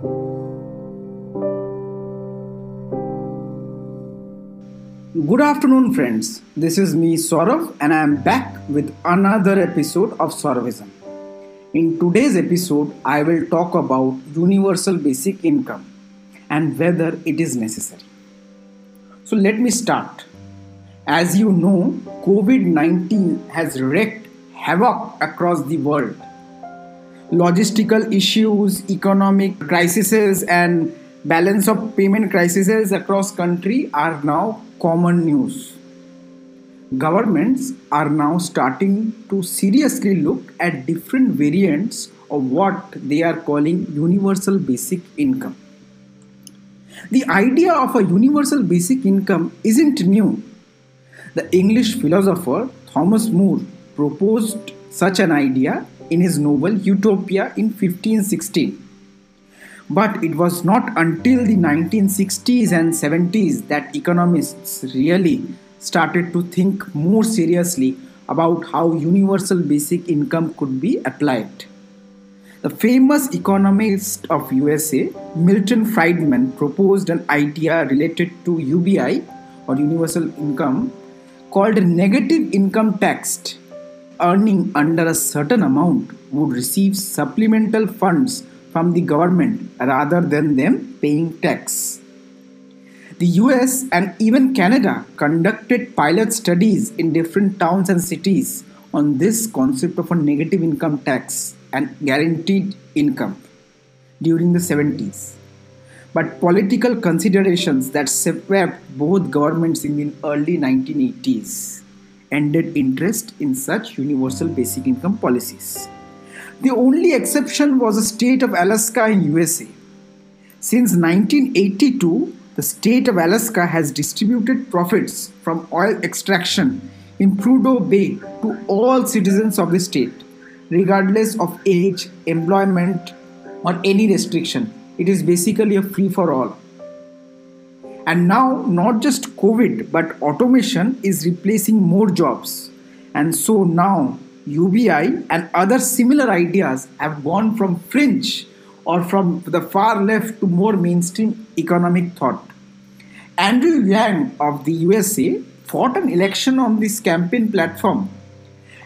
Good afternoon, friends. This is me, Saurav, and I am back with another episode of Sauravism. In today's episode, I will talk about universal basic income and whether it is necessary. So, let me start. As you know, COVID 19 has wreaked havoc across the world. Logistical issues, economic crises, and balance of payment crises across country are now common news. Governments are now starting to seriously look at different variants of what they are calling universal basic income. The idea of a universal basic income isn't new. The English philosopher Thomas More proposed such an idea in his novel Utopia in 1516. But it was not until the 1960s and 70s that economists really started to think more seriously about how universal basic income could be applied. The famous economist of USA, Milton Friedman, proposed an idea related to UBI or universal income called negative income tax. Earning under a certain amount would receive supplemental funds from the government rather than them paying tax. The US and even Canada conducted pilot studies in different towns and cities on this concept of a negative income tax and guaranteed income during the 70s. But political considerations that swept both governments in the early 1980s ended interest in such universal basic income policies. The only exception was the state of Alaska in USA. Since 1982, the state of Alaska has distributed profits from oil extraction in Prudhoe Bay to all citizens of the state, regardless of age, employment, or any restriction. It is basically a free for all. And now, not just COVID, but automation is replacing more jobs. And so now, UBI and other similar ideas have gone from fringe or from the far left to more mainstream economic thought. Andrew Yang of the USA fought an election on this campaign platform.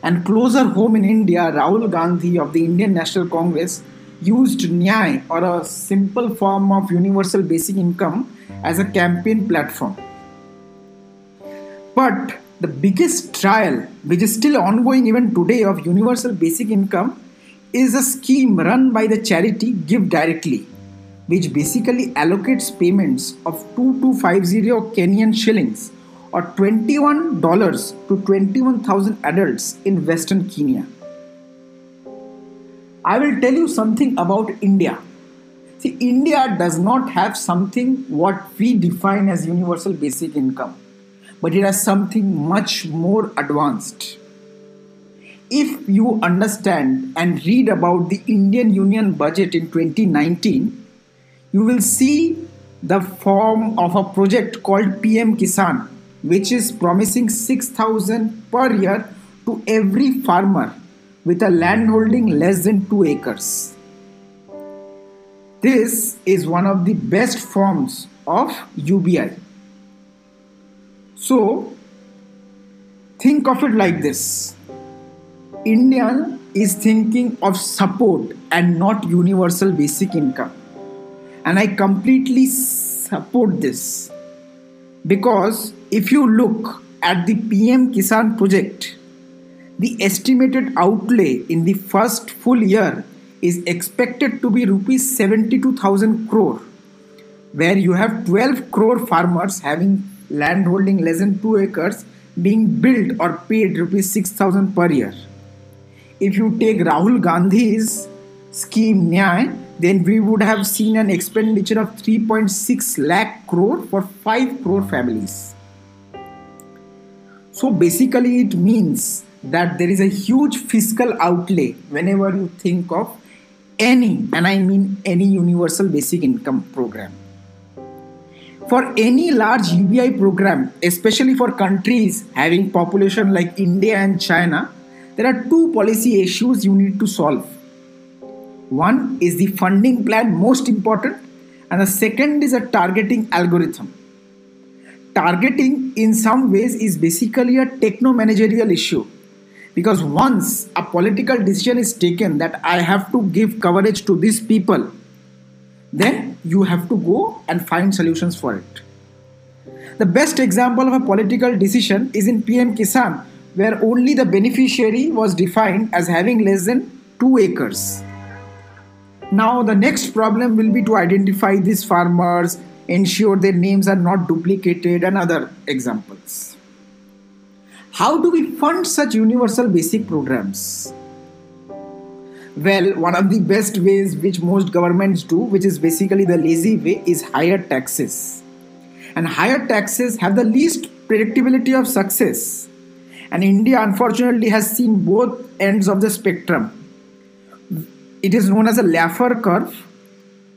And closer home in India, Rahul Gandhi of the Indian National Congress used Nyay or a simple form of universal basic income as a campaign platform. But the biggest trial, which is still ongoing even today, of universal basic income is a scheme run by the charity Give Directly, which basically allocates payments of 2250 Kenyan shillings or $21 to 21,000 adults in Western Kenya. I will tell you something about India. See, India does not have something what we define as universal basic income but it has something much more advanced. If you understand and read about the Indian Union budget in 2019, you will see the form of a project called PM Kisan, which is promising 6,000 per year to every farmer with a land holding less than 2 acres. This is one of the best forms of UBI. So, think of it like this India is thinking of support and not universal basic income. And I completely support this because if you look at the PM Kisan project, the estimated outlay in the first full year is expected to be rupees 72,000 crore, where you have 12 crore farmers having land holding less than 2 acres being built or paid rupees 6000 per year. If you take Rahul Gandhi's scheme Nyay, then we would have seen an expenditure of 3.6 lakh crore for 5 crore families. So basically, it means that there is a huge fiscal outlay whenever you think of any, and I mean any universal basic income program. For any large UBI program, especially for countries having population like India and China, there are two policy issues you need to solve. One is the funding plan, most important, and the second is a targeting algorithm. Targeting, in some ways, is basically a techno managerial issue because once a political decision is taken that I have to give coverage to these people, then you have to go and find solutions for it. The best example of a political decision is in PM Kisan, where only the beneficiary was defined as having less than 2 acres. Now, the next problem will be to identify these farmers, ensure their names are not duplicated, and other examples. How do we fund such universal basic programs? Well, one of the best ways which most governments do, which is basically the lazy way, is higher taxes. And higher taxes have the least predictability of success and India, unfortunately, has seen both ends of the spectrum. It is known as a Laffer curve,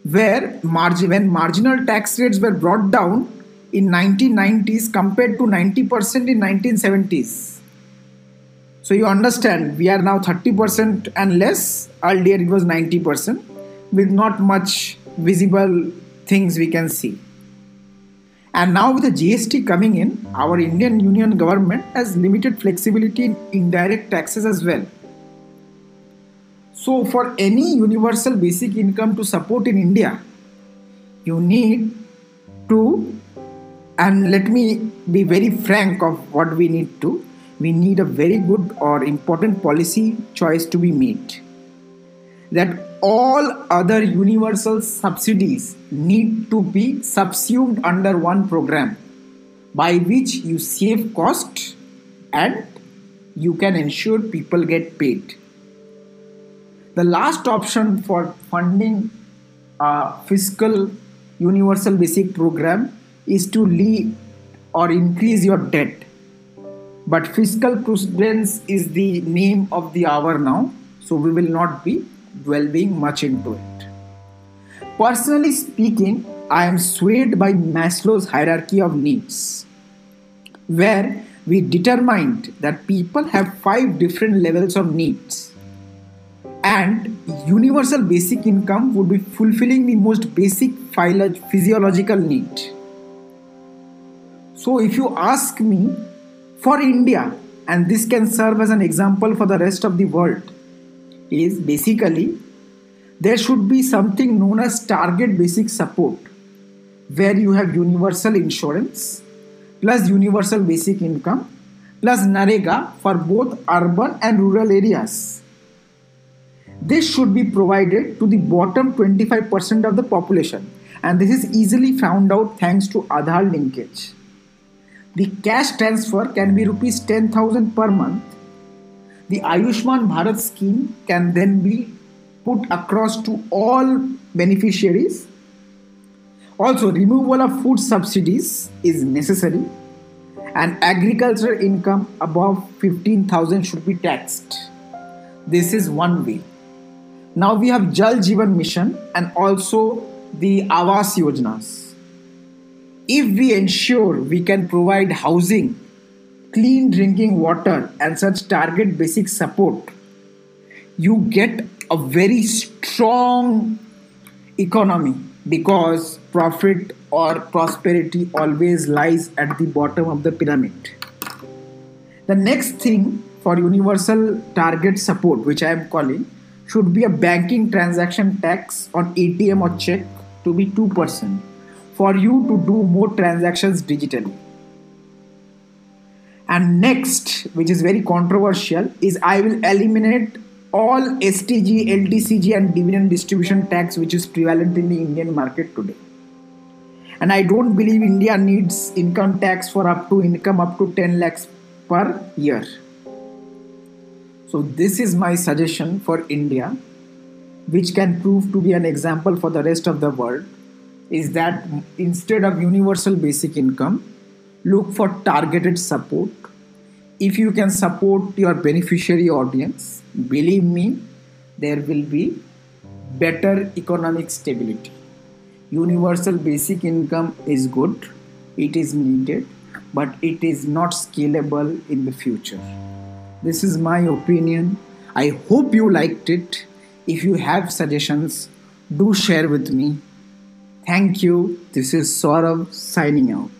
where margin, when marginal tax rates were brought down in 1990s compared to 90% in 1970s. So you understand, we are now 30% and less. Earlier it was 90% with not much visible things we can see. And now with the GST coming in, our Indian Union government has limited flexibility in indirect taxes as well. So for any universal basic income to support in India, you need to and let me be very frank of what we need to we need a very good or important policy choice to be made that all other universal subsidies need to be subsumed under one program by which you save cost and you can ensure people get paid. The last option for funding a fiscal universal basic program is to lead or increase your debt. But fiscal prudence is the name of the hour now, so we will not be dwelling much into it. Personally speaking, I am swayed by Maslow's hierarchy of needs, where we determined that people have five different levels of needs. And universal basic income would be fulfilling the most basic physiological need. So, if you ask me, for India, and this can serve as an example for the rest of the world, is basically there should be something known as target basic support where you have universal insurance plus universal basic income plus NREGA for both urban and rural areas this should be provided to the bottom 25% of the population and this is easily found out thanks to Aadhaar linkage. The cash transfer can be rupees 10,000 per month the Ayushman Bharat scheme can then be put across to all beneficiaries. Also, removal of food subsidies is necessary, and agricultural income above 15,000 should be taxed. This is one way. Now we have Jal Jeevan Mission and also the Awas Yojnas. If we ensure we can provide housing clean drinking water and such target basic support, you get a very strong economy because profit or prosperity always lies at the bottom of the pyramid. The next thing for universal target support, which I am calling, should be a banking transaction tax on ATM or check to be 2% for you to do more transactions digitally. And next, which is very controversial, is I will eliminate all STCG, LTCG, and dividend distribution tax which is prevalent in the Indian market today. And I don't believe India needs income tax for up to income up to 10 lakhs per year. So, this is my suggestion for India, which can prove to be an example for the rest of the world. Is that instead of universal basic income, look for targeted support. If you can support your beneficiary audience believe me there will be better economic stability. Universal basic income is good it is needed but it is not scalable in the future. This is my opinion. I hope you liked it. If you have suggestions, do share with me. Thank you. This is Saurav signing out.